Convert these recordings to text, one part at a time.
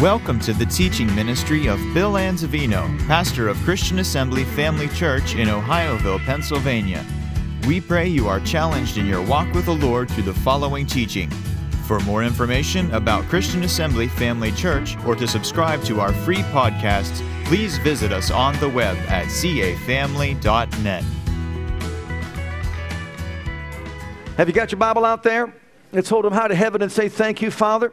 Welcome to the teaching ministry of Bill Anzavino, pastor of Christian Assembly Family Church in Ohioville, Pennsylvania. We pray you are challenged in your walk with the Lord through the following teaching. For more information about Christian Assembly Family Church or to subscribe to our free podcasts, please visit us on the web at cafamily.net. Have you got your Bible out there? Let's hold them high to heaven and say, Thank you, Father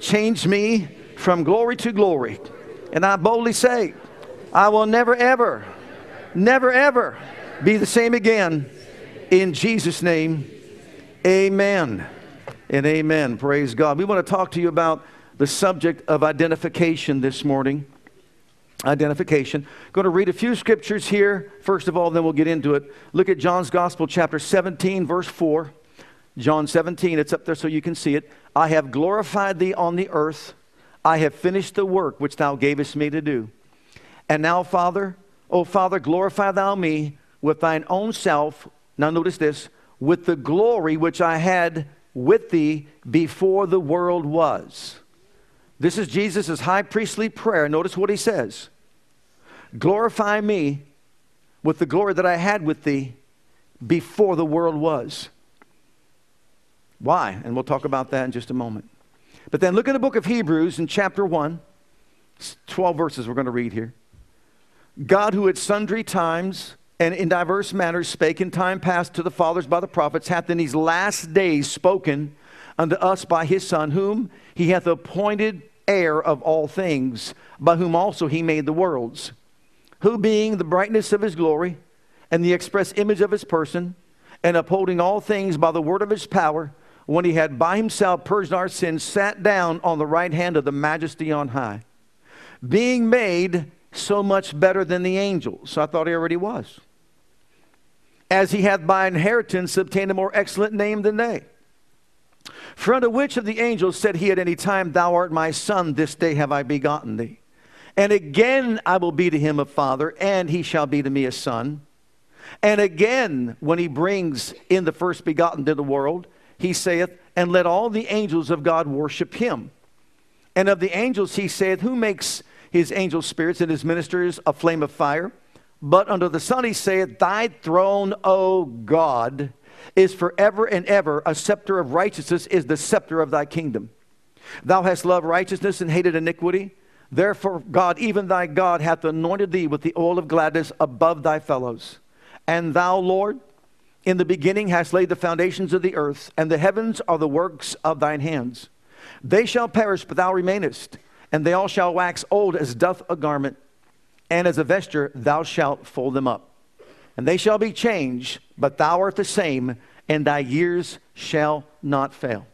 changed me from glory to glory. And I boldly say, I will never, ever, never, ever be the same again. In Jesus' name, amen and amen. Praise God. We want to talk to you about the subject of identification this morning. Identification. Going to read a few scriptures here, first of all, then we'll get into it. Look at John's Gospel, chapter 17, verse 4. John 17, it's up there so you can see it. I have glorified thee on the earth. I have finished the work which thou gavest me to do. And now, Father, O Father, glorify thou me with thine own self. Now, notice this with the glory which I had with thee before the world was. This is Jesus' high priestly prayer. Notice what he says Glorify me with the glory that I had with thee before the world was. Why? And we'll talk about that in just a moment. But then look at the book of Hebrews in chapter 1, 12 verses we're going to read here. God, who at sundry times and in diverse manners spake in time past to the fathers by the prophets, hath in these last days spoken unto us by his Son, whom he hath appointed heir of all things, by whom also he made the worlds, who being the brightness of his glory and the express image of his person, and upholding all things by the word of his power, when he had by himself purged our sins, sat down on the right hand of the majesty on high, being made so much better than the angels. I thought he already was. As he hath by inheritance obtained a more excellent name than they. For unto which of the angels said he at any time, Thou art my son, this day have I begotten thee? And again I will be to him a father, and he shall be to me a son. And again, when he brings in the first begotten to the world, he saith, And let all the angels of God worship him. And of the angels he saith, Who makes his angel spirits and his ministers a flame of fire? But under the Son he saith, Thy throne, O God, is forever and ever. A scepter of righteousness is the scepter of thy kingdom. Thou hast loved righteousness and hated iniquity. Therefore, God, even thy God, hath anointed thee with the oil of gladness above thy fellows. And thou, Lord, in the beginning hast laid the foundations of the earth, and the heavens are the works of thine hands. They shall perish, but thou remainest, and they all shall wax old as doth a garment, and as a vesture thou shalt fold them up. And they shall be changed, but thou art the same, and thy years shall not fail.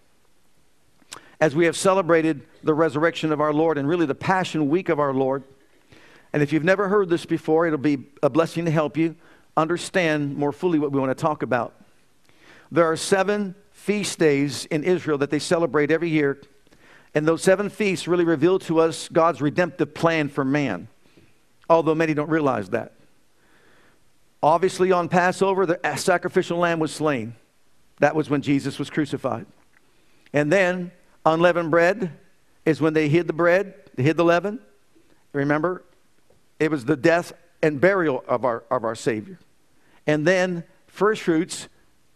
As we have celebrated the resurrection of our Lord and really the Passion Week of our Lord, and if you've never heard this before, it'll be a blessing to help you understand more fully what we want to talk about. There are seven feast days in Israel that they celebrate every year, and those seven feasts really reveal to us God's redemptive plan for man, although many don't realize that. Obviously, on Passover, the sacrificial lamb was slain. That was when Jesus was crucified. And then, unleavened bread is when they hid the bread, they hid the leaven. Remember, it was the death and burial of our, of our Savior. And then first fruits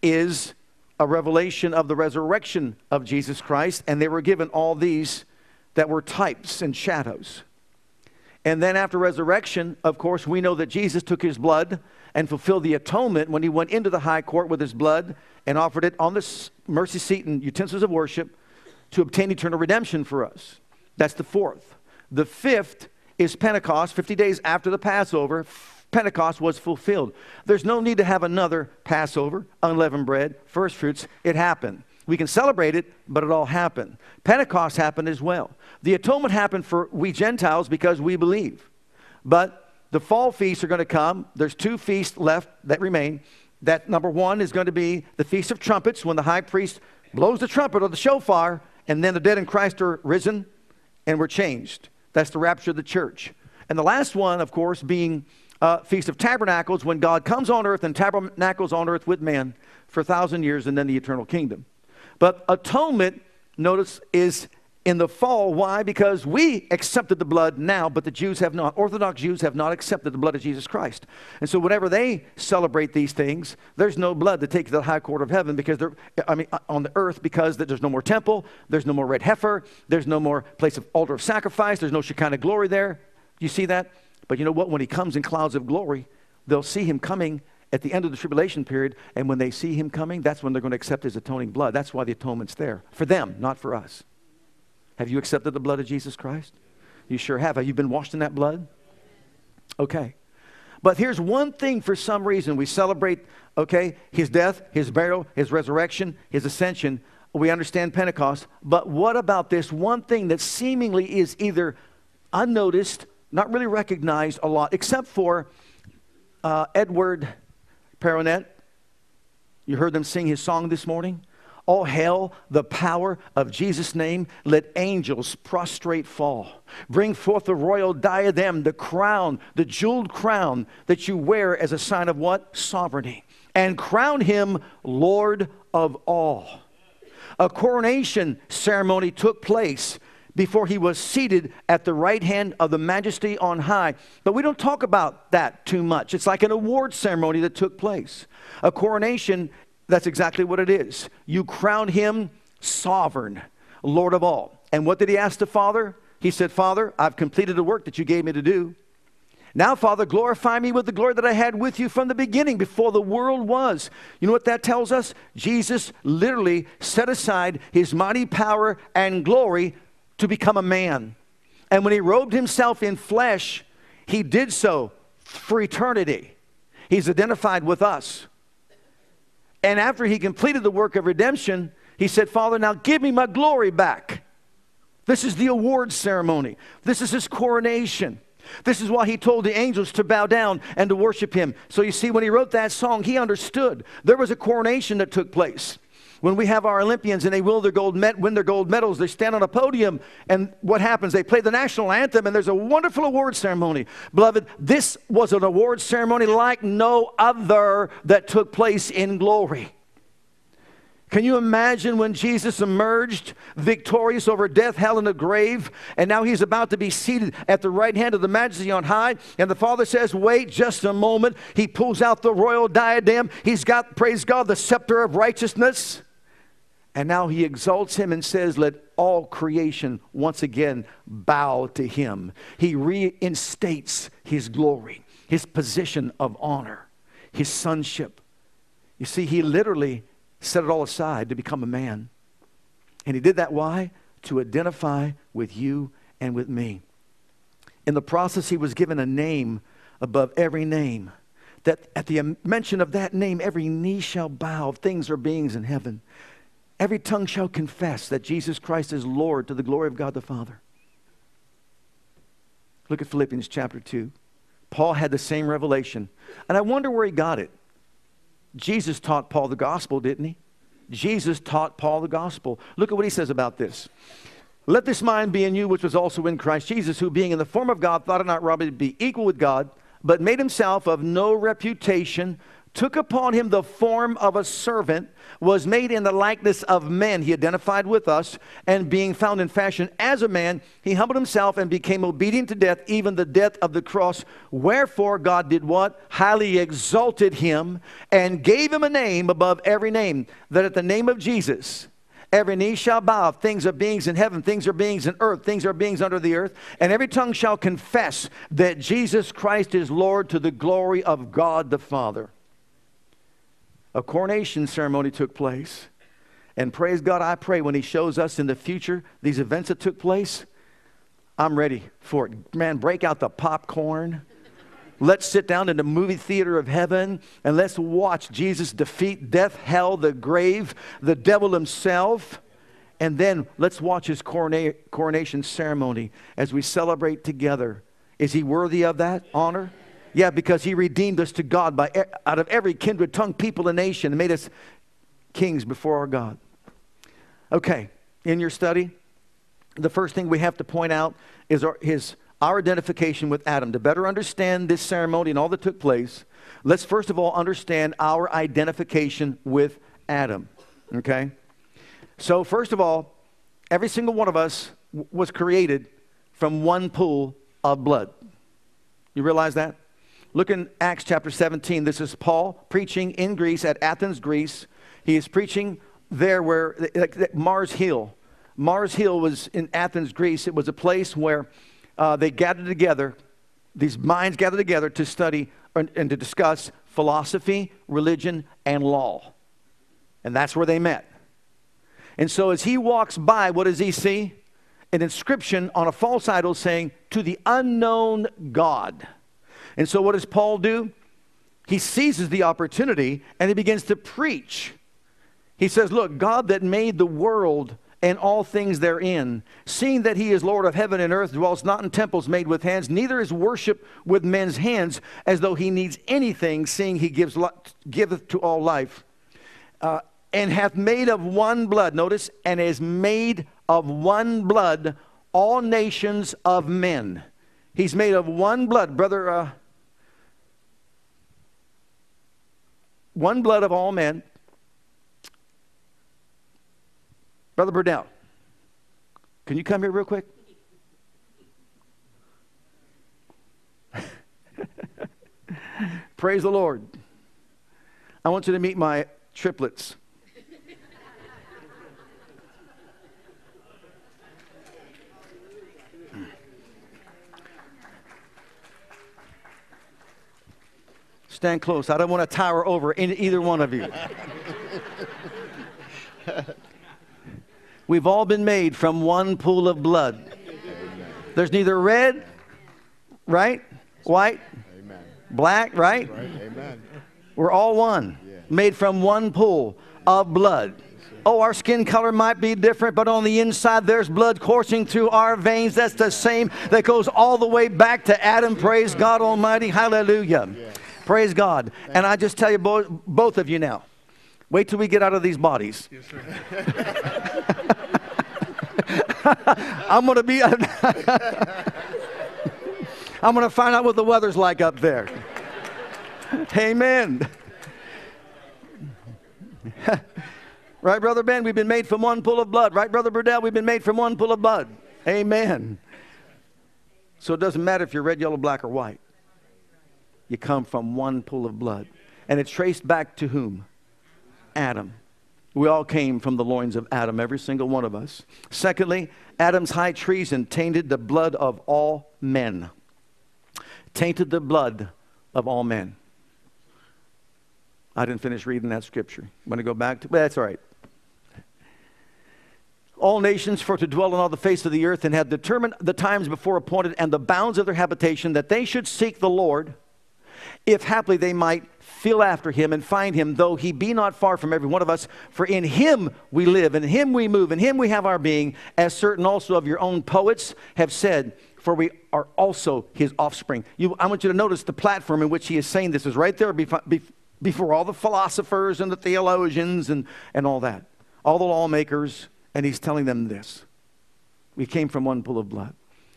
is a revelation of the resurrection of Jesus Christ, and they were given all these that were types and shadows. And then after resurrection, of course, we know that Jesus took his blood and fulfilled the atonement when he went into the high court with his blood and offered it on the mercy seat and utensils of worship to obtain eternal redemption for us. That's the fourth. The fifth is Pentecost, 50 days after the Passover. Pentecost was fulfilled. There's no need to have another Passover, unleavened bread, first fruits. It happened. We can celebrate it, but it all happened. Pentecost happened as well. The atonement happened for we Gentiles because we believe. But the fall feasts are going to come. There's two feasts left that remain. That number one is going to be the Feast of Trumpets when the high priest blows the trumpet or the shofar, and then the dead in Christ are risen and we're changed. That's the rapture of the church. And the last one, of course, being uh, Feast of Tabernacles when God comes on earth and tabernacles on earth with man for a thousand years and then the eternal kingdom. But atonement, notice, is in the fall. Why? Because we accepted the blood now, but the Jews have not. Orthodox Jews have not accepted the blood of Jesus Christ. And so whenever they celebrate these things, there's no blood to take to the high court of heaven because they're, I mean, uh, on the earth because there's no more temple, there's no more red heifer, there's no more place of altar of sacrifice, there's no Shekinah glory there. You see that? But you know what? When he comes in clouds of glory, they'll see him coming at the end of the tribulation period, and when they see him coming, that's when they're going to accept his atoning blood. That's why the atonement's there. For them, not for us. Have you accepted the blood of Jesus Christ? You sure have. Have you been washed in that blood? Okay. But here's one thing for some reason we celebrate, okay, his death, his burial, his resurrection, his ascension. We understand Pentecost. But what about this one thing that seemingly is either unnoticed, not really recognized a lot, except for uh, Edward Perronet? You heard them sing his song this morning? All hail the power of Jesus' name. Let angels prostrate fall. Bring forth the royal diadem, the crown, the jeweled crown that you wear as a sign of what? Sovereignty. And crown him Lord of all. A coronation ceremony took place before he was seated at the right hand of the majesty on high. But we don't talk about that too much. It's like an award ceremony that took place. A coronation that's exactly what it is. You crown him sovereign, Lord of all. And what did he ask the Father? He said, Father, I've completed the work that you gave me to do. Now, Father, glorify me with the glory that I had with you from the beginning, before the world was. You know what that tells us? Jesus literally set aside his mighty power and glory to become a man. And when he robed himself in flesh, he did so for eternity. He's identified with us. And after he completed the work of redemption, he said, Father, now give me my glory back. This is the award ceremony, this is his coronation. This is why he told the angels to bow down and to worship him. So you see, when he wrote that song, he understood there was a coronation that took place. When we have our Olympians and they win their gold, met, win their gold medals, they stand on a podium, and what happens? They play the national anthem, and there's a wonderful award ceremony. Beloved, this was an award ceremony like no other that took place in glory. Can you imagine when Jesus emerged victorious over death, hell, and the grave, and now he's about to be seated at the right hand of the majesty on high? And the Father says, Wait just a moment. He pulls out the royal diadem. He's got, praise God, the scepter of righteousness. And now he exalts him and says, Let all creation once again bow to him. He reinstates his glory, his position of honor, his sonship. You see, he literally set it all aside to become a man. And he did that why? To identify with you and with me. In the process, he was given a name above every name. That at the mention of that name, every knee shall bow of things or beings in heaven Every tongue shall confess that Jesus Christ is Lord to the glory of God the Father. Look at Philippians chapter 2. Paul had the same revelation. And I wonder where he got it. Jesus taught Paul the gospel, didn't he? Jesus taught Paul the gospel. Look at what he says about this. Let this mind be in you, which was also in Christ Jesus, who being in the form of God thought it not robbery to be equal with God, but made himself of no reputation took upon him the form of a servant, was made in the likeness of men. He identified with us, and being found in fashion as a man, he humbled himself and became obedient to death, even the death of the cross. Wherefore God did what? Highly exalted him and gave him a name above every name, that at the name of Jesus, Every knee shall bow. Things are beings in heaven, things are beings in earth, things are beings under the earth. And every tongue shall confess that Jesus Christ is Lord to the glory of God the Father a coronation ceremony took place. And praise God, I pray when He shows us in the future these events that took place, I'm ready for it. Man, break out the popcorn. Let's sit down in the movie theater of heaven and let's watch Jesus defeat death, hell, the grave, the devil himself. And then let's watch his corona- coronation ceremony as we celebrate together. Is he worthy of that honor? Yeah, because he redeemed us to God by, out of every kindred, tongue, people, and nation and made us kings before our God. Okay, in your study, the first thing we have to point out is our, his, our identification with Adam. To better understand this ceremony and all that took place, let's first of all understand our identification with Adam. Okay? So, first of all, every single one of us was created from one pool of blood. You realize that? Look in Acts chapter 17. This is Paul preaching in Greece, at Athens, Greece. He is preaching there where like, Mars Hill. Mars Hill was in Athens, Greece. It was a place where uh, they gathered together, these minds gathered together to study and, and to discuss philosophy, religion, and law. And that's where they met. And so as he walks by, what does he see? An inscription on a false idol saying, To the unknown God. And so what does Paul do? He seizes the opportunity and he begins to preach he says, Look, God that made the world and all things therein, seeing that he is Lord of heaven and earth, dwells not in temples made with hands, neither is worship with men's hands, as though he needs anything, seeing he gives giveth to all life, uh, and hath made of one blood, notice, and is made of one blood all nations of men. He's made of one blood, brother. Uh, one blood of all men Brother Burdell, can you come here real quick? Praise the Lord. I want you to meet my triplets. Stand close. I don't want to tower over either one of you. We've all been made from one pool of blood. There's neither red, right? White, Amen. black, right? right. We're all one, made from one pool of blood. Oh, our skin color might be different, but on the inside there's blood coursing through our veins. That's the same that goes all the way back to Adam. Praise God Almighty. Hallelujah. Praise God. And I just tell you, both of you now, wait till we get out of these bodies. Yes, I'm going to be. I'm going to find out what the weather's like up there. Amen. right, Brother Ben? We've been made from one pool of blood. Right, Brother Burdell? We've been made from one pool of blood. Amen. So it doesn't matter if you're red, yellow, black, or white. You come from one pool of blood. And it's traced back to whom? Adam. We all came from the loins of Adam, every single one of us. Secondly, Adam's high treason tainted the blood of all men. Tainted the blood of all men. I didn't finish reading that scripture. I'm going to go back to, but that's all right. All nations for to dwell on all the face of the earth and had determined the times before appointed and the bounds of their habitation that they should seek the Lord, if haply they might feel after him and find him, though he be not far from every one of us. For in him we live, in him we move, in him we have our being, as certain also of your own poets have said, for we are also his offspring. You, I want you to notice the platform in which he is saying this is right there before, before all the philosophers and the theologians and, and all that, all the lawmakers, and he's telling them this. We came from one pool of blood.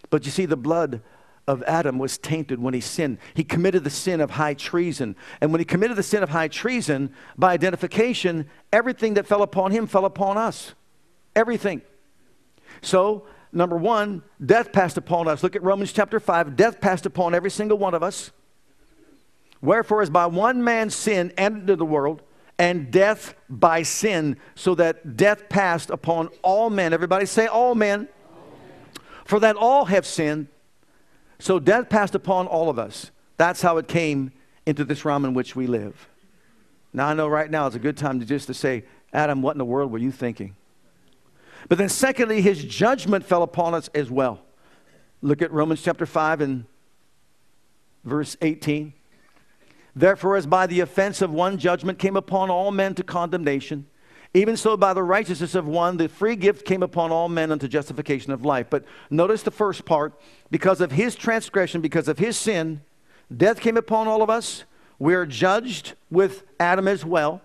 But you see, the blood of Adam was tainted when he sinned. He committed the sin of high treason. And when he committed the sin of high treason, by identification, everything that fell upon him fell upon us. Everything. So, number one, death passed upon us. Look at Romans chapter 5. Death passed upon every single one of us. Wherefore, as by one man's sin entered into the world, and death by sin, so that death passed upon all men. Everybody say, all men. All men. For that all have sinned so death passed upon all of us. That's how it came into this realm in which we live. Now I know right now it's a good time to just to say, Adam, what in the world were you thinking? But then secondly, his judgment fell upon us as well. Look at Romans chapter 5 and verse 18. Therefore, as by the offense of one judgment came upon all men to condemnation, even so by the righteousness of one, the free gift came upon all men unto justification of life. But notice the first part because of his transgression, because of his sin, death came upon all of us. We are judged with Adam as well.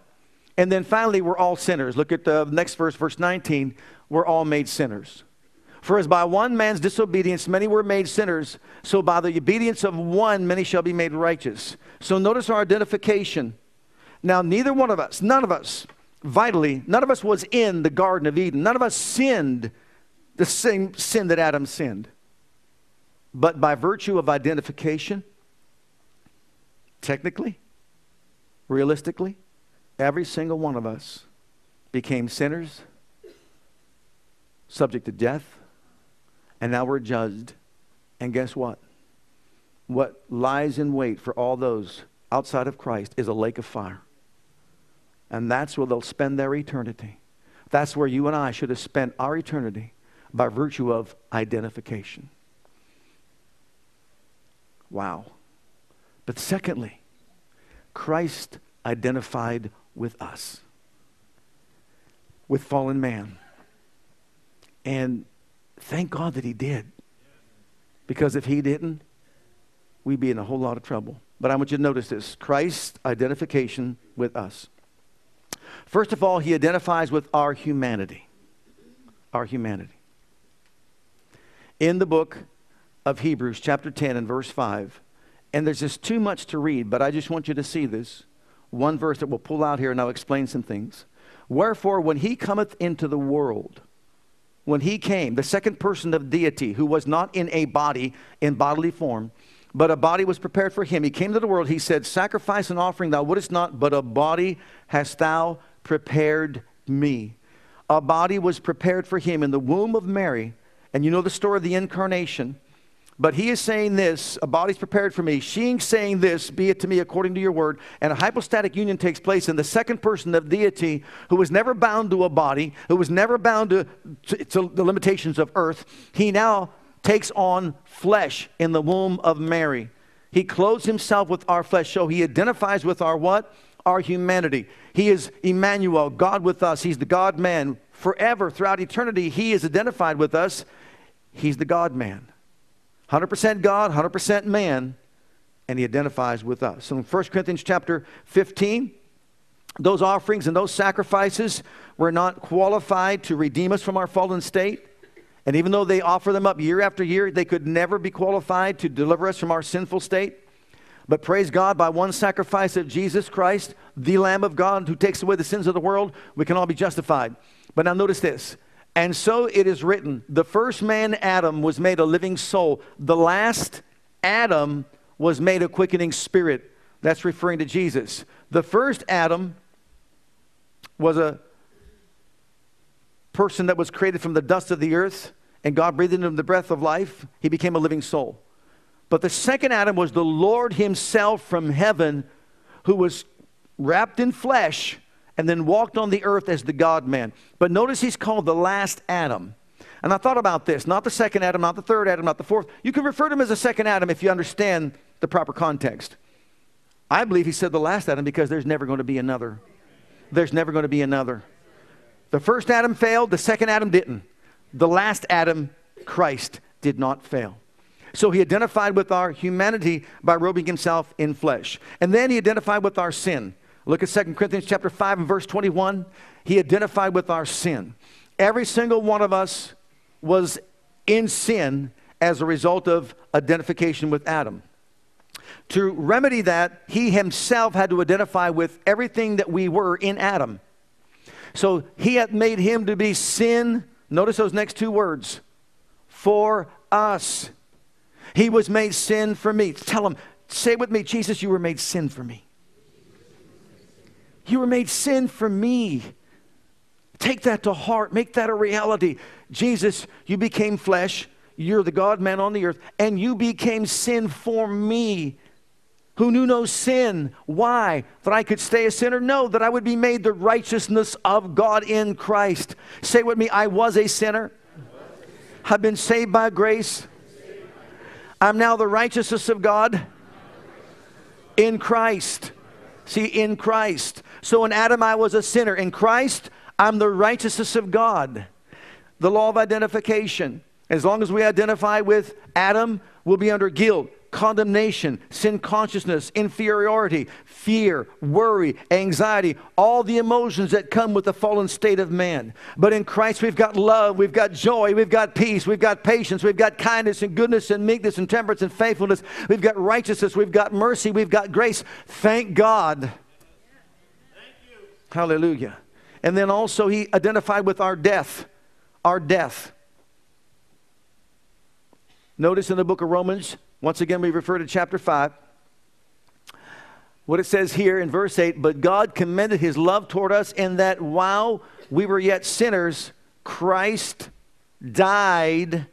And then finally, we're all sinners. Look at the next verse, verse 19. We're all made sinners. For as by one man's disobedience many were made sinners, so by the obedience of one many shall be made righteous. So notice our identification. Now, neither one of us, none of us, vitally, none of us was in the Garden of Eden. None of us sinned the same sin that Adam sinned. But by virtue of identification, technically, realistically, every single one of us became sinners, subject to death and now we're judged. And guess what? What lies in wait for all those outside of Christ is a lake of fire. And that's where they'll spend their eternity. That's where you and I should have spent our eternity by virtue of identification. Wow. But secondly, Christ identified with us, with fallen man. And Thank God that he did. Because if he didn't, we'd be in a whole lot of trouble. But I want you to notice this Christ's identification with us. First of all, he identifies with our humanity. Our humanity. In the book of Hebrews, chapter 10 and verse 5, and there's just too much to read, but I just want you to see this. One verse that we'll pull out here and I'll explain some things. Wherefore, when he cometh into the world, when he came, the second person of deity, who was not in a body, in bodily form, but a body was prepared for him. He came to the world. He said, Sacrifice and offering thou wouldest not, but a body hast thou prepared me. A body was prepared for him in the womb of Mary. And you know the story of the incarnation. But he is saying this, a body's prepared for me. She's saying this, be it to me according to your word. And a hypostatic union takes place in the second person of deity who was never bound to a body, who was never bound to, to, to the limitations of earth. He now takes on flesh in the womb of Mary. He clothes himself with our flesh, so he identifies with our what? Our humanity. He is Emmanuel, God with us. He's the God man. Forever, throughout eternity, he is identified with us. He's the God man. 100% God, 100% man, and he identifies with us. So in 1 Corinthians chapter 15, those offerings and those sacrifices were not qualified to redeem us from our fallen state. And even though they offer them up year after year, they could never be qualified to deliver us from our sinful state. But praise God, by one sacrifice of Jesus Christ, the Lamb of God who takes away the sins of the world, we can all be justified. But now notice this and so it is written the first man, Adam, was made a living soul. The last Adam was made a quickening spirit. That's referring to Jesus. The first Adam was a person that was created from the dust of the earth, and God breathed into him the breath of life. He became a living soul. But the second Adam was the Lord Himself from heaven who was wrapped in flesh and then walked on the earth as the God man. But notice he's called the last Adam. And I thought about this not the second Adam, not the third Adam, not the fourth. You can refer to him as a second Adam if you understand the proper context. I believe he said the last Adam because there's never going to be another. There's never going to be another. The first Adam failed, the second Adam didn't. The last Adam, Christ, did not fail. So he identified with our humanity by robing himself in flesh. And then he identified with our sin. Look at 2 Corinthians chapter 5 and verse 21. He identified with our sin. Every single one of us was in sin as a result of identification with Adam. To remedy that, he himself had to identify with everything that we were in Adam. So he had made him to be sin. Notice those next two words for us. He was made sin for me. Tell him, say with me, Jesus, you were made sin for me. You were made sin for me. Take that to heart. Make that a reality. Jesus, you became flesh. You're the God man on the earth, and you became sin for me who knew no sin. Why? That I could stay a sinner? No, that I would be made the righteousness of God in Christ. Say with me, I was a sinner. I've been saved by grace. I'm now the righteousness of God In Christ. See, in Christ. So in Adam, I was a sinner. In Christ, I'm the righteousness of God. The law of identification. As long as we identify with Adam, we'll be under guilt, condemnation, sin consciousness, inferiority, fear, worry, anxiety, all the emotions that come with the fallen state of man. But in Christ, we've got love, we've got joy, we've got peace, we've got patience, we've got kindness and goodness and meekness and temperance and faithfulness, we've got righteousness, we've got mercy, we've got grace. Thank God. Thank Hallelujah. And then also, he identified with our death. Our death. Notice in the book of Romans, once again, we refer to chapter 5. What it says here in verse 8, but God commended his love toward us in that while we were yet sinners, Christ died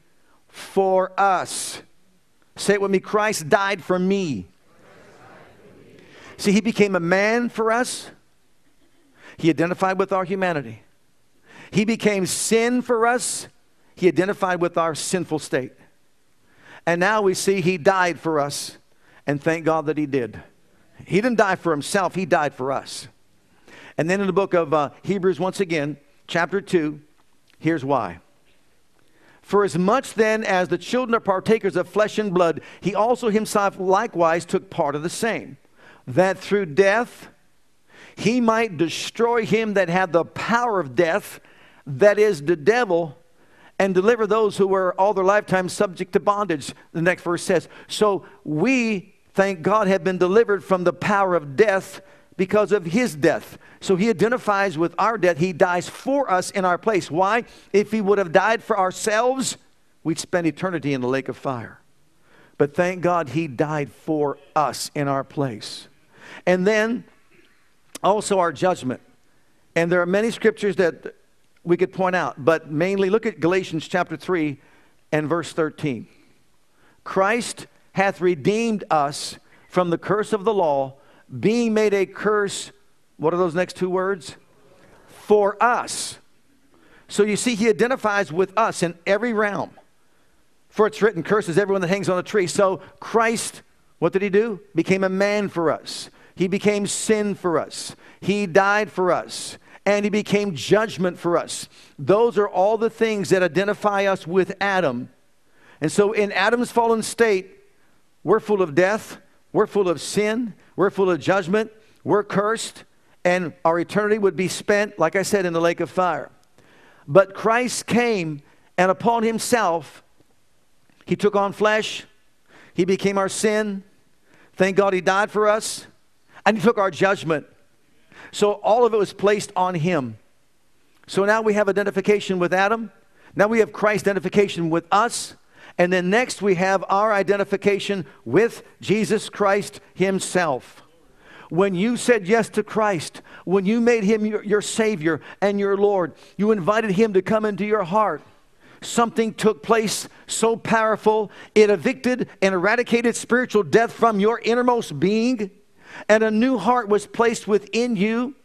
for us. Say it with me Christ died for me. See, he became a man for us. He identified with our humanity. He became sin for us. He identified with our sinful state. And now we see he died for us, and thank God that he did. He didn't die for himself, he died for us. And then in the book of uh, Hebrews, once again, chapter 2, here's why. For as much then as the children are partakers of flesh and blood, he also himself likewise took part of the same, that through death he might destroy him that had the power of death, that is, the devil, and deliver those who were all their lifetime subject to bondage. The next verse says, So we, thank God, have been delivered from the power of death because of his death. So he identifies with our death. He dies for us in our place. Why? If he would have died for ourselves, we'd spend eternity in the lake of fire. But thank God he died for us in our place. And then also our judgment. And there are many scriptures that we could point out, but mainly look at Galatians chapter 3 and verse 13. Christ hath redeemed us from the curse of the law, being made a curse. What are those next two words? For us. So you see, he identifies with us in every realm. For it's written, curses everyone that hangs on a tree. So Christ, what did he do? Became a man for us. He became sin for us. He died for us and he became judgment for us. Those are all the things that identify us with Adam. And so in Adam's fallen state, we're full of death, we're full of sin, we're full of judgment, we're cursed, and our eternity would be spent, like I said, in the lake of fire. But Christ came, and upon himself, he took on flesh, he became our sin. Thank God he died for us, and he took our judgment. So all of it was placed on him. So now we have identification with Adam. Now we have Christ identification with us. And then next we have our identification with Jesus Christ himself. When you said yes to Christ, when you made him your, your Savior and your Lord, you invited him to come into your heart something took place so powerful, it evicted and eradicated spiritual death from your innermost being and a new heart was placed within you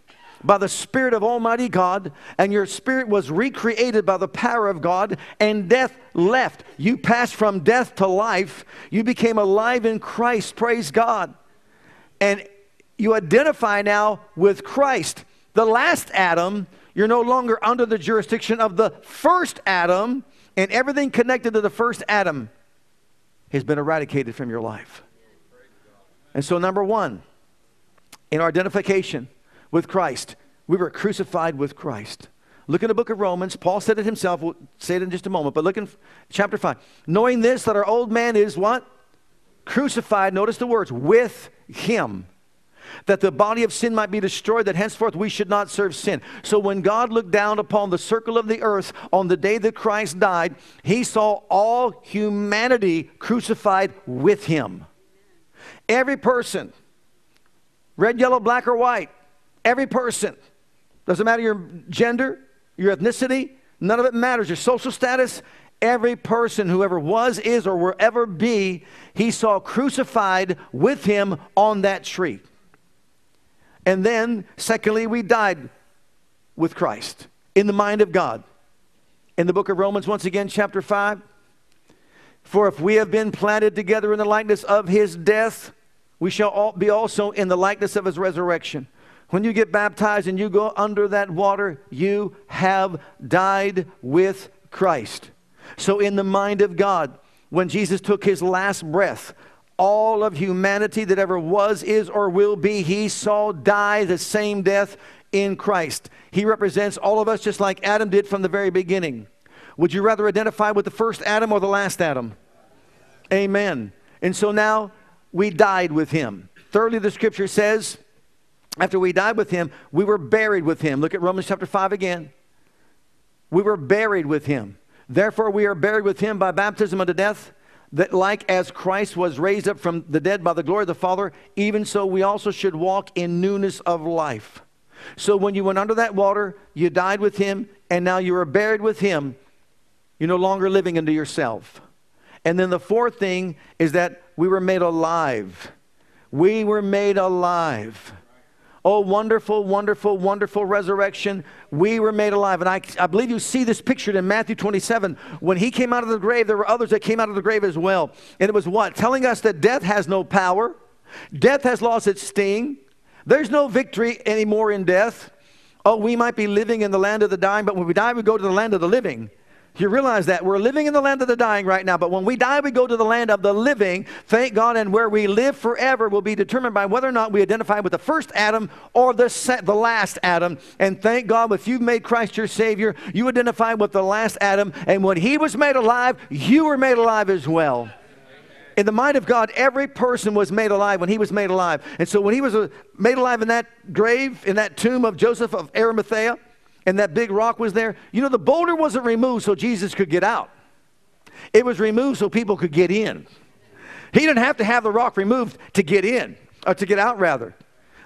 by the Spirit of Almighty God, and your spirit was recreated by the power of God, and death left. You passed from death to life. You became alive in Christ. Praise God. And you identify now with Christ. The last Adam, you're no longer under the jurisdiction of the first Adam, and everything connected to the first Adam has been eradicated from your life. And so, number one, in our identification with Christ. We were crucified with Christ. Look in the book of Romans. Paul said it himself. We'll say it in just a moment. But look in chapter 5. Knowing this, that our old man is what? Crucified, notice the words, with him. That the body of sin might be destroyed, that henceforth we should not serve sin. So when God looked down upon the circle of the earth on the day that Christ died, he saw all humanity crucified with him. Every person red, yellow, black, or white. Every person. Doesn't matter your gender, your ethnicity, none of it matters. Your social status, every person, whoever was, is, or will ever be, he saw crucified with him on that tree. And then, secondly, we died with Christ in the mind of God. In the book of Romans, once again, chapter 5. For if we have been planted together in the likeness of his death, we shall all be also in the likeness of his resurrection. When you get baptized and you go under that water, you have died with Christ. So, in the mind of God, when Jesus took his last breath, all of humanity that ever was, is, or will be, he saw die the same death in Christ. He represents all of us just like Adam did from the very beginning. Would you rather identify with the first Adam or the last Adam? Amen. And so now we died with him. Thirdly, the scripture says, after we died with him, we were buried with him. Look at Romans chapter 5 again. We were buried with him. Therefore, we are buried with him by baptism unto death, that like as Christ was raised up from the dead by the glory of the Father, even so we also should walk in newness of life. So when you went under that water, you died with him, and now you are buried with him. You're no longer living unto yourself. And then the fourth thing is that we were made alive. We were made alive. Oh, wonderful, wonderful, wonderful resurrection. We were made alive. And I, I believe you see this pictured in Matthew 27. When he came out of the grave, there were others that came out of the grave as well. And it was what? Telling us that death has no power, death has lost its sting, there's no victory anymore in death. Oh, we might be living in the land of the dying, but when we die, we go to the land of the living. You realize that we're living in the land of the dying right now, but when we die, we go to the land of the living. Thank God, and where we live forever will be determined by whether or not we identify with the first Adam or the, the last Adam. And thank God, if you've made Christ your Savior, you identify with the last Adam, and when he was made alive, you were made alive as well in the mind of God, every person was made alive when he was made alive. And so when he was uh, made alive in that grave, in that tomb of Joseph of Arimathea, and that big rock was there, you know, the boulder wasn't removed so Jesus could get out. It was removed so people could get in. He didn't have to have the rock removed to get in, or to get out rather.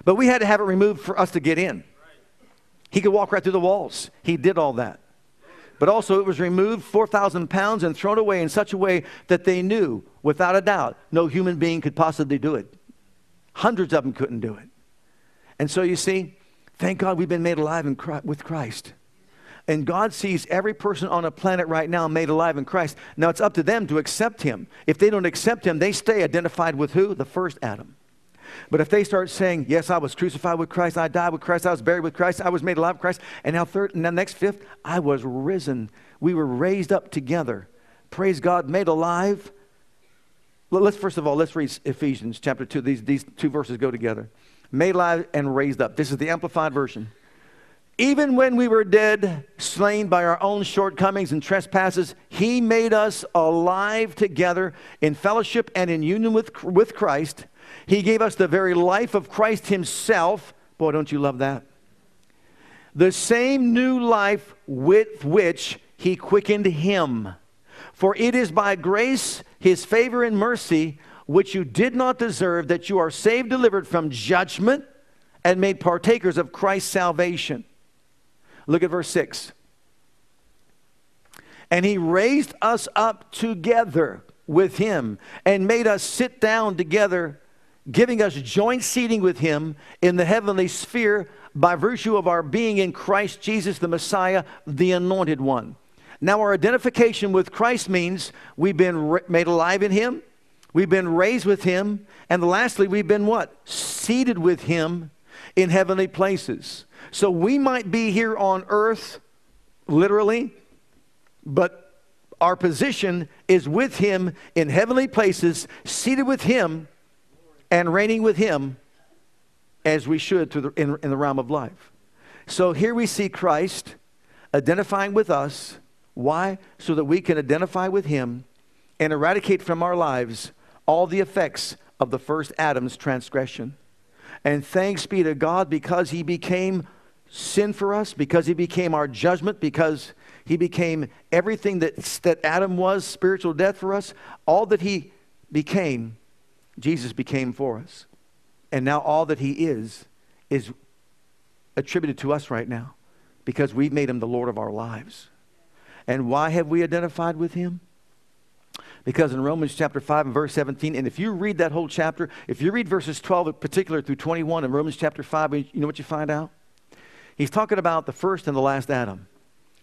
But we had to have it removed for us to get in. He could walk right through the walls. He did all that. But also, it was removed 4,000 pounds and thrown away in such a way that they knew, without a doubt, no human being could possibly do it. Hundreds of them couldn't do it. And so, you see, thank God we've been made alive in Christ, with Christ. And God sees every person on a planet right now made alive in Christ. Now, it's up to them to accept Him. If they don't accept Him, they stay identified with who? The first Adam. But if they start saying, Yes, I was crucified with Christ, I died with Christ, I was buried with Christ, I was made alive with Christ, and now third and the next fifth, I was risen. We were raised up together. Praise God, made alive. Let's first of all, let's read Ephesians chapter 2. These, these two verses go together. Made alive and raised up. This is the amplified version. Even when we were dead, slain by our own shortcomings and trespasses, He made us alive together in fellowship and in union with, with Christ. He gave us the very life of Christ Himself. Boy, don't you love that? The same new life with which He quickened Him. For it is by grace, His favor and mercy, which you did not deserve, that you are saved, delivered from judgment, and made partakers of Christ's salvation. Look at verse 6. And he raised us up together with him and made us sit down together giving us joint seating with him in the heavenly sphere by virtue of our being in Christ Jesus, the Messiah, the anointed one. Now, our identification with Christ means we've been made alive in him, we've been raised with him, and lastly, we've been what? Seated with him in heavenly places. So we might be here on earth, literally, but our position is with him in heavenly places, seated with him and reigning with him as we should the, in, in the realm of life. So here we see Christ identifying with us. Why? So that we can identify with him and eradicate from our lives all the effects of the first Adam's transgression. And thanks be to God because he became sin for us, because he became our judgment, because he became everything that, that Adam was, spiritual death for us, all that he became Jesus became for us. And now all that he is, is attributed to us right now because we've made him the Lord of our lives. And why have we identified with him? Because in Romans chapter 5 and verse 17, and if you read that whole chapter, if you read verses 12 in particular through 21 in Romans chapter 5, you know what you find out? He's talking about the first and the last Adam.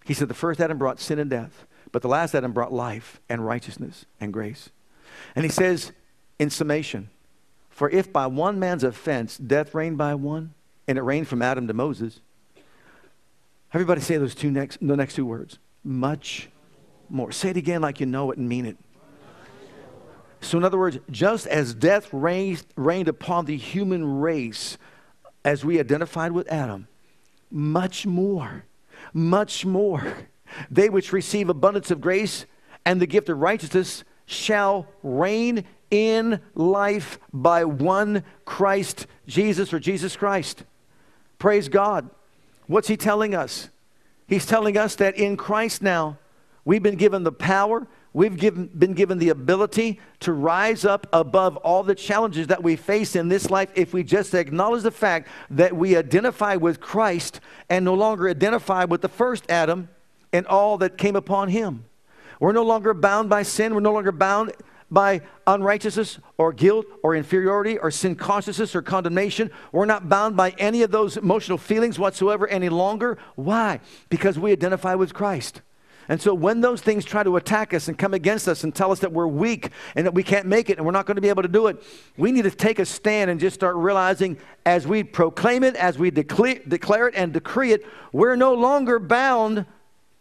He said the first Adam brought sin and death, but the last Adam brought life and righteousness and grace. And he says, in summation, For if by one man's offense death reigned by one, and it reigned from Adam to Moses, everybody say those two next, the next two words. Much more. Say it again like you know it and mean it. So, in other words, just as death reigned, reigned upon the human race as we identified with Adam, much more, much more, they which receive abundance of grace and the gift of righteousness shall reign in life by one Christ Jesus or Jesus Christ. Praise God. What's he telling us? He's telling us that in Christ now, we've been given the power, we've given, been given the ability to rise up above all the challenges that we face in this life if we just acknowledge the fact that we identify with Christ and no longer identify with the first Adam and all that came upon him. We're no longer bound by sin. We're no longer bound by unrighteousness or guilt or inferiority or sin consciousness or condemnation. We're not bound by any of those emotional feelings whatsoever any longer. Why? Because we identify with Christ. And so when those things try to attack us and come against us and tell us that we're weak and that we can't make it and we're not going to be able to do it, we need to take a stand and just start realizing as we proclaim it, as we declare, declare it and decree it, we're no longer bound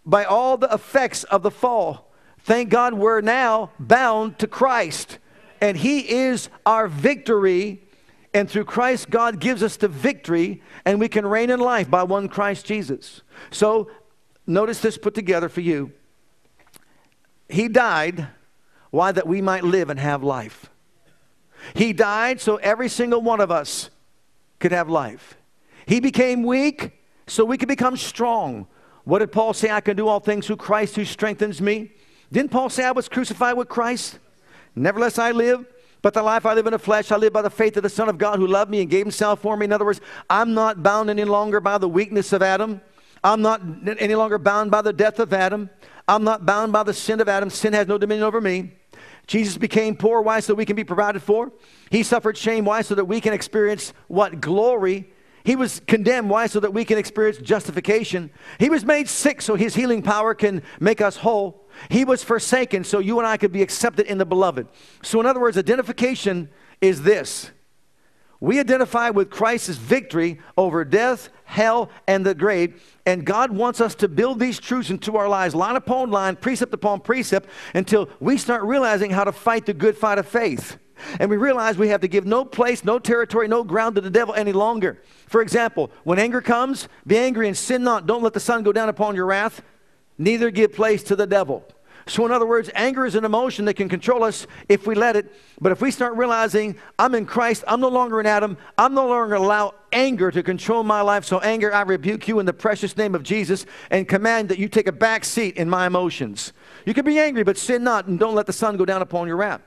by all the effects of the fall. Thank God we're now bound to Christ. And He is our victory. And through Christ, God gives us the victory, and we can reign in life by one Christ Jesus. So, notice this put together for you. He died, why? That we might live and have life. He died so every single one of us could have life. He became weak so we could become strong. What did Paul say? I can do all things through Christ who strengthens me. Didn't Paul say I was crucified with Christ? Nevertheless, I live, but the life I live in the flesh, I live by the faith of the Son of God who loved me and gave himself for me. In other words, I'm not bound any longer by the weakness of Adam. I'm not any longer bound by the death of Adam. I'm not bound by the sin of Adam. Sin has no dominion over me. Jesus became poor. Why? So we can be provided for. He suffered shame. Why? So that we can experience what? Glory. He was condemned. Why? So that we can experience justification. He was made sick so his healing power can make us whole. He was forsaken so you and I could be accepted in the beloved. So, in other words, identification is this we identify with Christ's victory over death, hell, and the grave. And God wants us to build these truths into our lives, line upon line, precept upon precept, until we start realizing how to fight the good fight of faith. And we realize we have to give no place, no territory, no ground to the devil any longer. For example, when anger comes, be angry and sin not. Don't let the sun go down upon your wrath neither give place to the devil. So, in other words, anger is an emotion that can control us if we let it. But if we start realizing I'm in Christ, I'm no longer in Adam, I'm no longer allow anger to control my life. So, anger, I rebuke you in the precious name of Jesus and command that you take a back seat in my emotions. You can be angry, but sin not, and don't let the sun go down upon your wrath.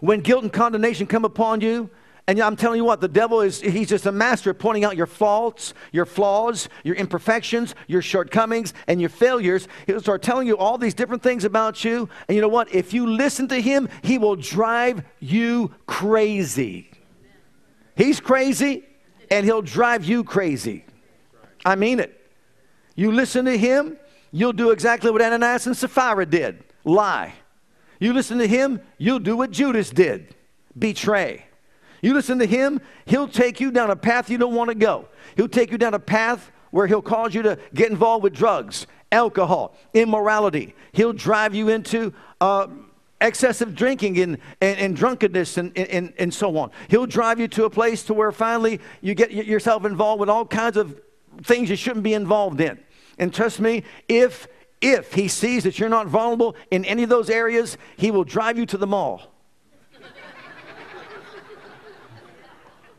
When guilt and condemnation come upon you, and I'm telling you what, the devil is, he's just a master of pointing out your faults, your flaws, your imperfections, your shortcomings, and your failures. He'll start telling you all these different things about you. And you know what? If you listen to him, he will drive you crazy. He's crazy, and he'll drive you crazy. I mean it. You listen to him, you'll do exactly what Ananias and Sapphira did lie. You listen to him, you'll do what Judas did betray. You listen to him, he'll take you down a path you don't want to go. He'll take you down a path where he'll cause you to get involved with drugs, alcohol, immorality. He'll drive you into uh, excessive drinking and, and, and drunkenness and, and, and so on. He'll drive you to a place to where finally you get yourself involved with all kinds of things you shouldn't be involved in. And trust me, if if he sees that you're not vulnerable in any of those areas, he will drive you to the mall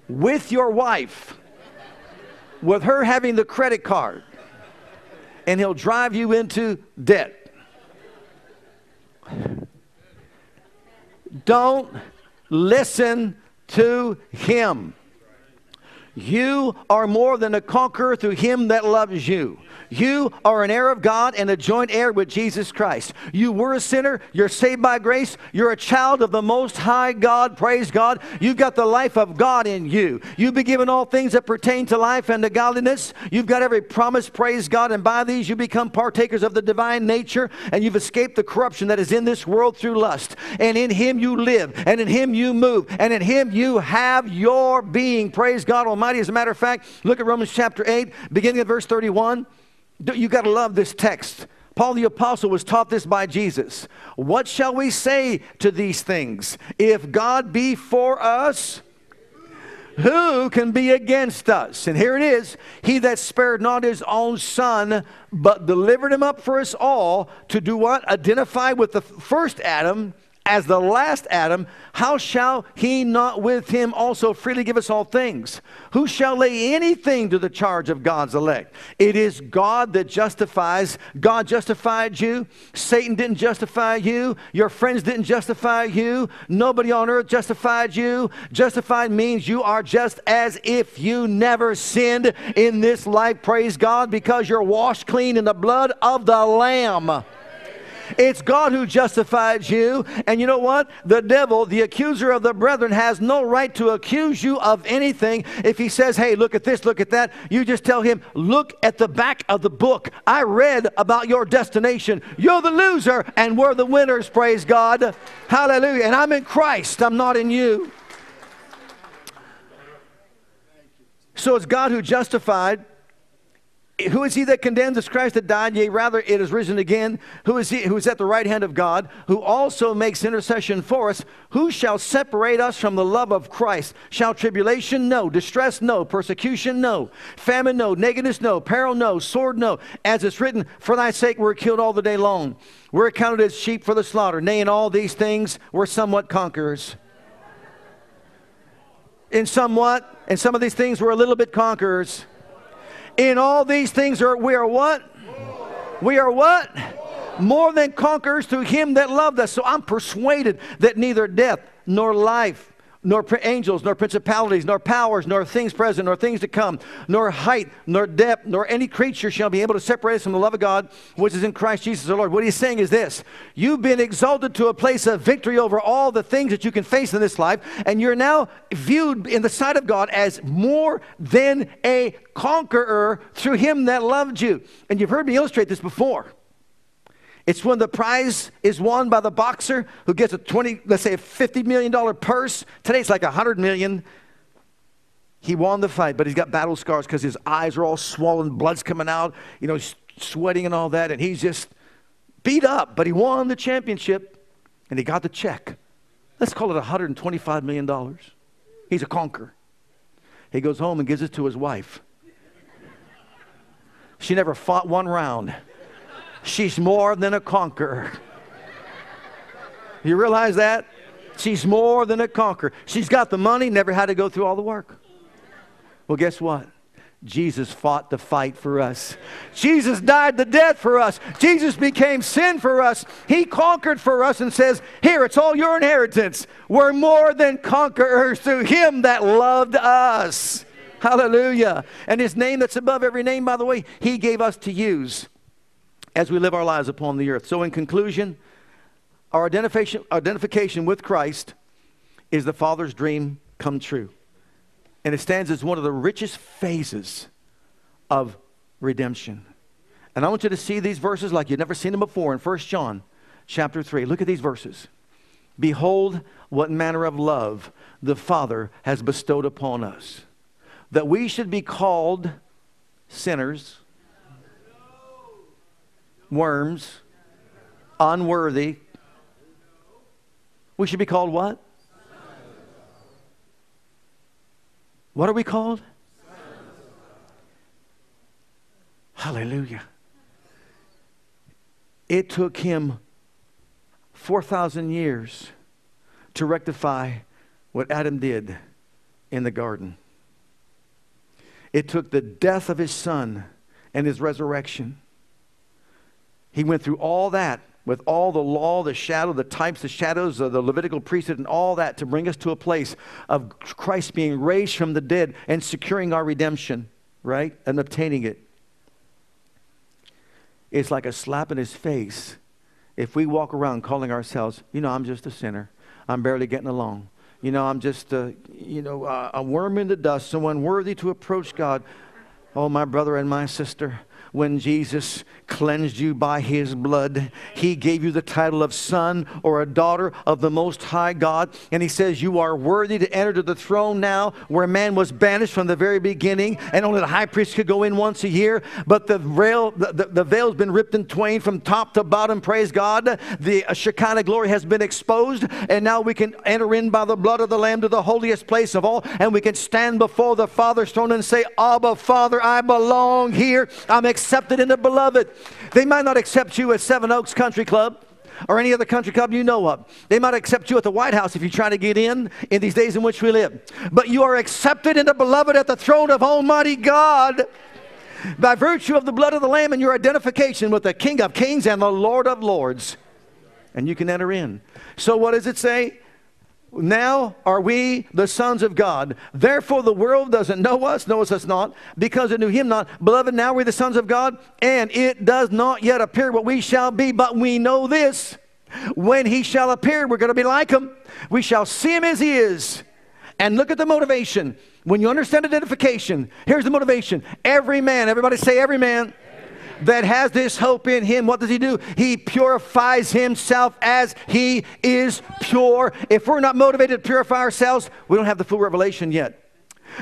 with your wife, with her having the credit card, and he'll drive you into debt. Don't listen to him. You are more than a conqueror through him that loves you. You are an heir of God and a joint heir with Jesus Christ. You were a sinner. You're saved by grace. You're a child of the Most High God. Praise God. You've got the life of God in you. You've been given all things that pertain to life and to godliness. You've got every promise. Praise God. And by these you become partakers of the divine nature and you've escaped the corruption that is in this world through lust. And in Him you live and in Him you move and in Him you have your being. Praise God Almighty. As a matter of fact, look at Romans chapter 8, beginning at verse 31. You got to love this text. Paul the Apostle was taught this by Jesus. What shall we say to these things? If God be for us, who can be against us? And here it is He that spared not his own son, but delivered him up for us all to do what? Identify with the first Adam as the last Adam, how shall he not with him also freely give us all things? Who shall lay anything to the charge of God's elect? It is God that justifies. God justified you. Satan didn't justify you. Your friends didn't justify you. Nobody on earth justified you. Justified means you are just as if you never sinned in this life. Praise God, because you're washed clean in the blood of the Lamb. It's God who justifies you. And you know what? The devil, the accuser of the brethren, has no right to accuse you of anything. If he says, hey, look at this, look at that, you just tell him, look at the back of the book. I read about your destination. You're the loser, and we're the winners, praise God. Hallelujah. And I'm in Christ, I'm not in you. So it's God who justified who is he that condemns? It's Christ that died, yea, rather it is risen again. Who is he who is at the right hand of God, who also makes intercession for us? Who shall separate us from the love of Christ? Shall tribulation? No. Distress? No. Persecution? No. Famine? No. Nakedness? No. Peril? No. Sword? No. As it's written, For thy sake we're killed all the day long. We're accounted as sheep for the slaughter. Nay, in all these things we're somewhat conquerors. In somewhat, in some of these things we're a little bit conquerors. In all these things are we are what? We are what? More than conquerors through him that loved us. So I'm persuaded that neither death nor life nor angels, nor principalities, nor powers, nor things present, nor things to come, nor height, nor depth, nor any creature shall be able to separate us from the love of God, which is in Christ Jesus our Lord. What he's saying is this You've been exalted to a place of victory over all the things that you can face in this life, and you're now viewed in the sight of God as more than a conqueror through him that loved you. And you've heard me illustrate this before. It's when the prize is won by the boxer who gets a 20, let's say a $50 million purse. Today it's like 100 million. He won the fight, but he's got battle scars because his eyes are all swollen, blood's coming out, you know, sweating and all that, and he's just beat up, but he won the championship and he got the check. Let's call it $125 million. He's a conqueror. He goes home and gives it to his wife. She never fought one round. She's more than a conqueror. You realize that? She's more than a conqueror. She's got the money, never had to go through all the work. Well, guess what? Jesus fought the fight for us. Jesus died the death for us. Jesus became sin for us. He conquered for us and says, Here, it's all your inheritance. We're more than conquerors through Him that loved us. Hallelujah. And His name that's above every name, by the way, He gave us to use as we live our lives upon the earth. So, in conclusion, our identification, identification with Christ is the Father's dream come true. And it stands as one of the richest phases of redemption. And I want you to see these verses like you've never seen them before in 1 John chapter 3. Look at these verses. Behold, what manner of love the Father has bestowed upon us, that we should be called sinners worms, unworthy. We should be called what? What are we called? Hallelujah. It took him 4,000 years to rectify what Adam did in the garden. It took the death of his son and his resurrection he went through all that with all the law, the shadow, the types, the shadows of the Levitical priesthood, and all that to bring us to a place of Christ being raised from the dead and securing our redemption, right? And obtaining it. It's like a slap in his face if we walk around calling ourselves, you know, I'm just a sinner. I'm barely getting along. You know, I'm just, a, you know, a worm in the dust, someone worthy to approach God. Oh, my brother and my sister, when Jesus cleansed you by his blood. He gave you the title of son or a daughter of the Most High God. And he says, You are worthy to enter to the throne now, where man was banished from the very beginning, and only the high priest could go in once a year. But the veil, the, the, the veil's been ripped in twain from top to bottom. Praise God. The uh, Shekinah glory has been exposed, and now we can enter in by the blood of the Lamb to the holiest place of all, and we can stand before the Father's throne and say, Abba, Father, I belong here. I'm accepted in the beloved. They might not accept you at Seven Oaks Country Club or any other country club you know of. They might accept you at the White House if you try to get in in these days in which we live. But you are accepted in the beloved at the throne of Almighty God by virtue of the blood of the Lamb and your identification with the King of Kings and the Lord of Lords. And you can enter in. So, what does it say? Now are we the sons of God. Therefore, the world doesn't know us, knows us not, because it knew him not. Beloved, now we're the sons of God, and it does not yet appear what we shall be, but we know this. When he shall appear, we're going to be like him. We shall see him as he is. And look at the motivation. When you understand identification, here's the motivation. Every man, everybody say, every man that has this hope in him, what does he do? He purifies himself as he is pure. If we're not motivated to purify ourselves, we don't have the full revelation yet.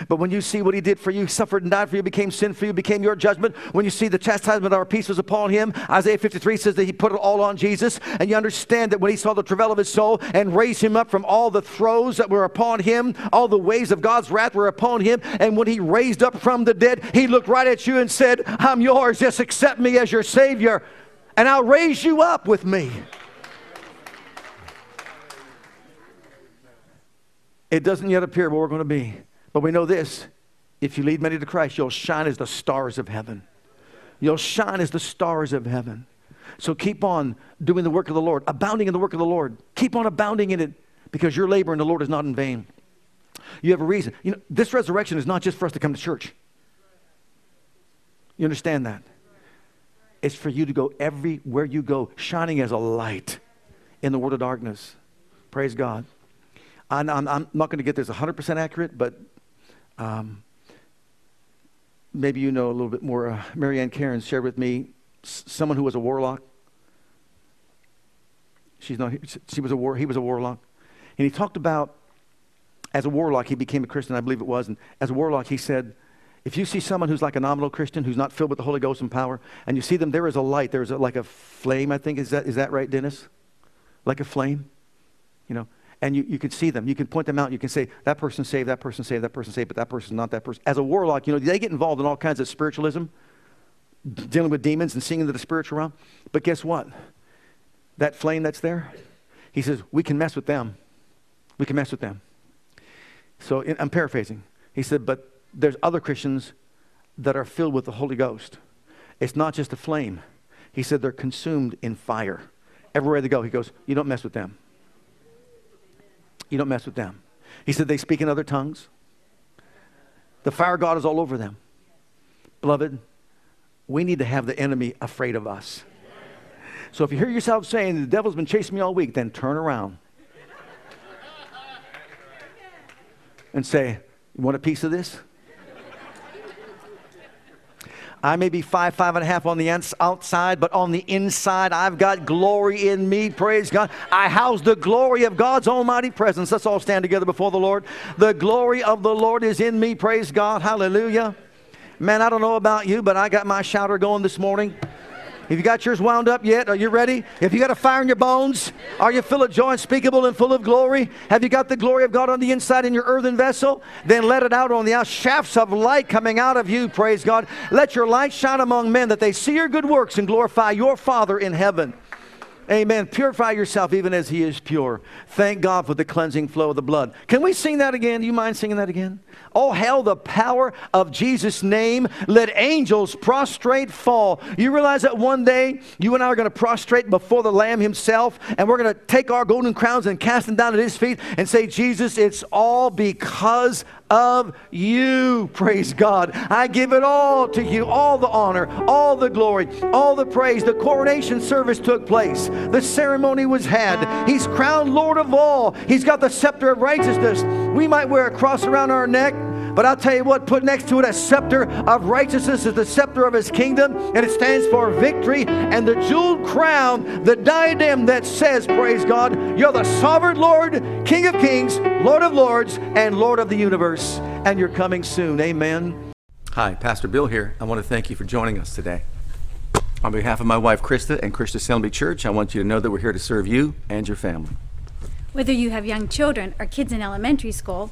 But when you see what he did for you, he suffered and died for you, became sin for you, became your judgment, when you see the chastisement of our peace was upon him, Isaiah 53 says that he put it all on Jesus, and you understand that when he saw the travail of his soul and raised him up from all the throes that were upon him, all the waves of God's wrath were upon him, and when he raised up from the dead, he looked right at you and said, I'm yours, just accept me as your Savior, and I'll raise you up with me. It doesn't yet appear what we're going to be. But we know this if you lead many to Christ, you'll shine as the stars of heaven. You'll shine as the stars of heaven. So keep on doing the work of the Lord, abounding in the work of the Lord. Keep on abounding in it because your labor in the Lord is not in vain. You have a reason. You know, this resurrection is not just for us to come to church. You understand that? It's for you to go everywhere you go, shining as a light in the world of darkness. Praise God. I'm, I'm, I'm not going to get this 100% accurate, but um, maybe you know a little bit more. Uh, Marianne Karen shared with me someone who was a warlock. She's not. She was a war. He was a warlock, and he talked about as a warlock he became a Christian. I believe it was, and as a warlock he said. If you see someone who's like a nominal Christian, who's not filled with the Holy Ghost and power, and you see them, there is a light, there is a, like a flame, I think. Is that, is that right, Dennis? Like a flame? You know, and you, you can see them. You can point them out. You can say, that person saved, that person saved, that person saved, but that person's not that person. As a warlock, you know, they get involved in all kinds of spiritualism, dealing with demons and seeing into the spiritual realm. But guess what? That flame that's there, he says, we can mess with them. We can mess with them. So in, I'm paraphrasing. He said, but there's other Christians that are filled with the Holy Ghost. It's not just a flame. He said they're consumed in fire. Everywhere they go, he goes, you don't mess with them. You don't mess with them. He said they speak in other tongues. The fire of God is all over them. Beloved, we need to have the enemy afraid of us. So if you hear yourself saying, the devil's been chasing me all week, then turn around and say, You want a piece of this? I may be five, five and a half on the outside, but on the inside, I've got glory in me. Praise God. I house the glory of God's almighty presence. Let's all stand together before the Lord. The glory of the Lord is in me. Praise God. Hallelujah. Man, I don't know about you, but I got my shouter going this morning. Have you got yours wound up yet? Are you ready? If you got a fire in your bones, are you full of joy unspeakable and full of glory? Have you got the glory of God on the inside in your earthen vessel? Then let it out on the out. Shafts of light coming out of you, praise God. Let your light shine among men that they see your good works and glorify your Father in heaven. Amen. Purify yourself even as he is pure. Thank God for the cleansing flow of the blood. Can we sing that again? Do you mind singing that again? Oh, hail the power of Jesus' name. Let angels prostrate fall. You realize that one day you and I are going to prostrate before the Lamb himself, and we're going to take our golden crowns and cast them down at his feet and say, Jesus, it's all because of you. Praise God. I give it all to you, all the honor, all the glory, all the praise. The coronation service took place, the ceremony was had. He's crowned Lord of all. He's got the scepter of righteousness. We might wear a cross around our neck. But I'll tell you what, put next to it a scepter of righteousness is the scepter of his kingdom, and it stands for victory. And the jeweled crown, the diadem that says, Praise God, you're the sovereign Lord, King of kings, Lord of lords, and Lord of the universe. And you're coming soon. Amen. Hi, Pastor Bill here. I want to thank you for joining us today. On behalf of my wife Krista and Christian Assembly Church, I want you to know that we're here to serve you and your family. Whether you have young children or kids in elementary school,